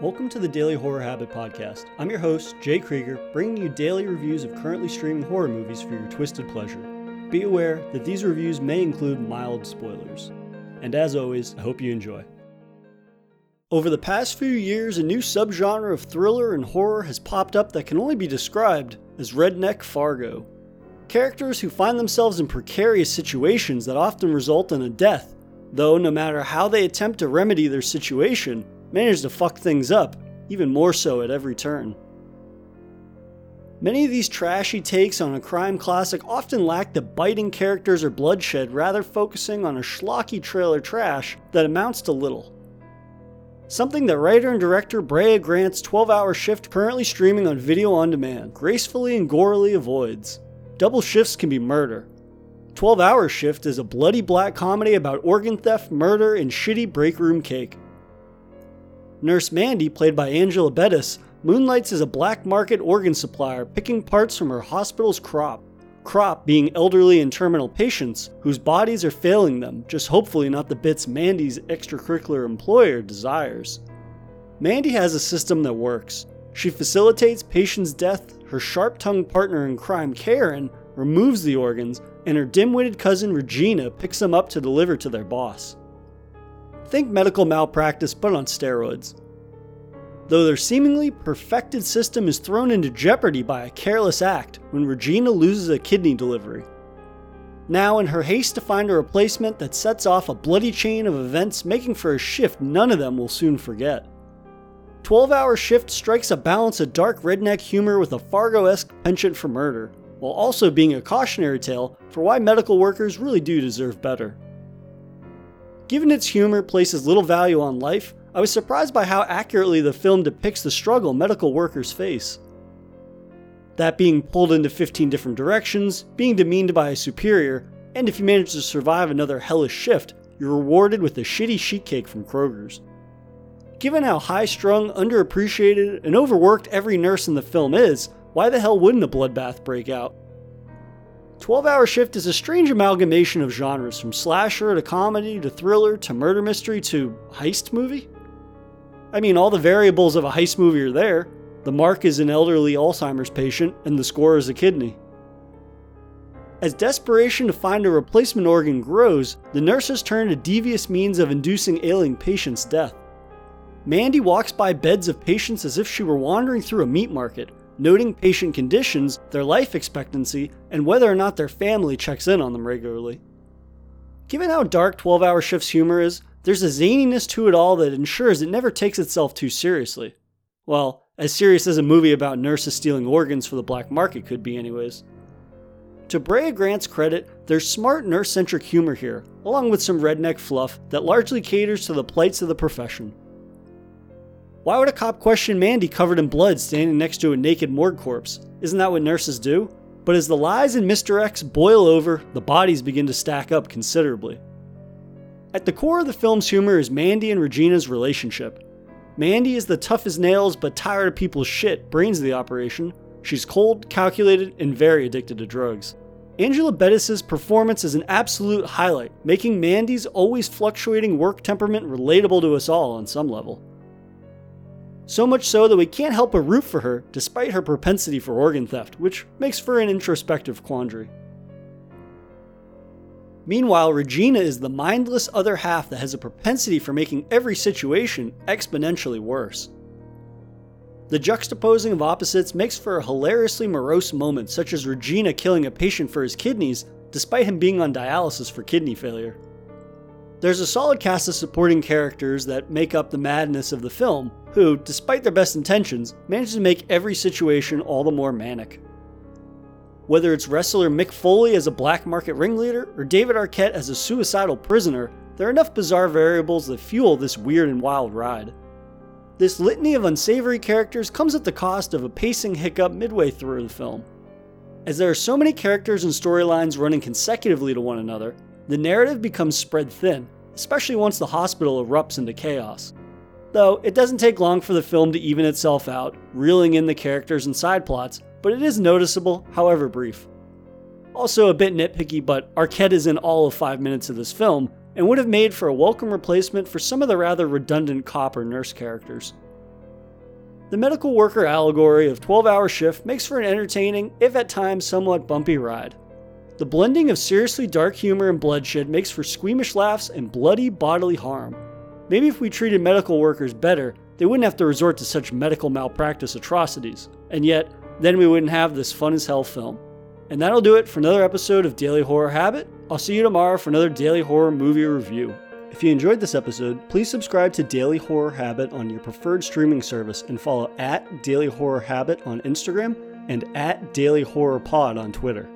Welcome to the Daily Horror Habit Podcast. I'm your host, Jay Krieger, bringing you daily reviews of currently streaming horror movies for your twisted pleasure. Be aware that these reviews may include mild spoilers. And as always, I hope you enjoy. Over the past few years, a new subgenre of thriller and horror has popped up that can only be described as redneck Fargo. Characters who find themselves in precarious situations that often result in a death, though no matter how they attempt to remedy their situation, manage to fuck things up, even more so at every turn. Many of these trashy takes on a crime classic often lack the biting characters or bloodshed, rather focusing on a schlocky trailer trash that amounts to little. Something that writer and director Brea Grant's 12 hour shift, currently streaming on video on demand, gracefully and gorily avoids. Double shifts can be murder. 12 hour shift is a bloody black comedy about organ theft, murder, and shitty break room cake. Nurse Mandy, played by Angela Bettis, moonlights as a black market organ supplier picking parts from her hospital's crop. Crop being elderly and terminal patients whose bodies are failing them, just hopefully not the bits Mandy's extracurricular employer desires. Mandy has a system that works. She facilitates patients' death, her sharp tongued partner in crime, Karen, removes the organs, and her dim witted cousin Regina picks them up to deliver to their boss. Think medical malpractice, but on steroids though their seemingly perfected system is thrown into jeopardy by a careless act when Regina loses a kidney delivery. Now, in her haste to find a replacement that sets off a bloody chain of events making for a shift none of them will soon forget. 12 Hour Shift strikes a balance of dark redneck humor with a Fargo esque penchant for murder, while also being a cautionary tale for why medical workers really do deserve better. Given its humor places little value on life, I was surprised by how accurately the film depicts the struggle medical workers face. That being pulled into 15 different directions, being demeaned by a superior, and if you manage to survive another hellish shift, you're rewarded with a shitty sheet cake from Kroger's. Given how high strung, underappreciated, and overworked every nurse in the film is, why the hell wouldn't a bloodbath break out? 12 Hour Shift is a strange amalgamation of genres, from slasher to comedy to thriller to murder mystery to heist movie? I mean, all the variables of a heist movie are there. The mark is an elderly Alzheimer's patient, and the score is a kidney. As desperation to find a replacement organ grows, the nurses turn to devious means of inducing ailing patients' death. Mandy walks by beds of patients as if she were wandering through a meat market, noting patient conditions, their life expectancy, and whether or not their family checks in on them regularly. Given how dark 12 hour shifts humor is, there's a zaniness to it all that ensures it never takes itself too seriously. Well, as serious as a movie about nurses stealing organs for the black market could be, anyways. To Brea Grant's credit, there's smart nurse centric humor here, along with some redneck fluff that largely caters to the plights of the profession. Why would a cop question Mandy covered in blood standing next to a naked morgue corpse? Isn't that what nurses do? But as the lies in Mr. X boil over, the bodies begin to stack up considerably. At the core of the film's humor is Mandy and Regina's relationship. Mandy is the tough as nails but tired of people's shit brains of the operation. She's cold, calculated, and very addicted to drugs. Angela Bettis' performance is an absolute highlight, making Mandy's always fluctuating work temperament relatable to us all on some level. So much so that we can't help but root for her despite her propensity for organ theft, which makes for an introspective quandary. Meanwhile, Regina is the mindless other half that has a propensity for making every situation exponentially worse. The juxtaposing of opposites makes for a hilariously morose moment, such as Regina killing a patient for his kidneys despite him being on dialysis for kidney failure. There's a solid cast of supporting characters that make up the madness of the film, who, despite their best intentions, manage to make every situation all the more manic. Whether it's wrestler Mick Foley as a black market ringleader or David Arquette as a suicidal prisoner, there are enough bizarre variables that fuel this weird and wild ride. This litany of unsavory characters comes at the cost of a pacing hiccup midway through the film. As there are so many characters and storylines running consecutively to one another, the narrative becomes spread thin, especially once the hospital erupts into chaos. Though, it doesn't take long for the film to even itself out, reeling in the characters and side plots, but it is noticeable, however brief. Also a bit nitpicky, but Arquette is in all of five minutes of this film, and would have made for a welcome replacement for some of the rather redundant cop or nurse characters. The medical worker allegory of 12 hour shift makes for an entertaining, if at times somewhat bumpy ride. The blending of seriously dark humor and bloodshed makes for squeamish laughs and bloody bodily harm. Maybe if we treated medical workers better, they wouldn't have to resort to such medical malpractice atrocities. And yet, then we wouldn't have this fun as hell film. And that'll do it for another episode of Daily Horror Habit. I'll see you tomorrow for another Daily Horror movie review. If you enjoyed this episode, please subscribe to Daily Horror Habit on your preferred streaming service and follow at Daily Horror Habit on Instagram and at Daily Horror Pod on Twitter.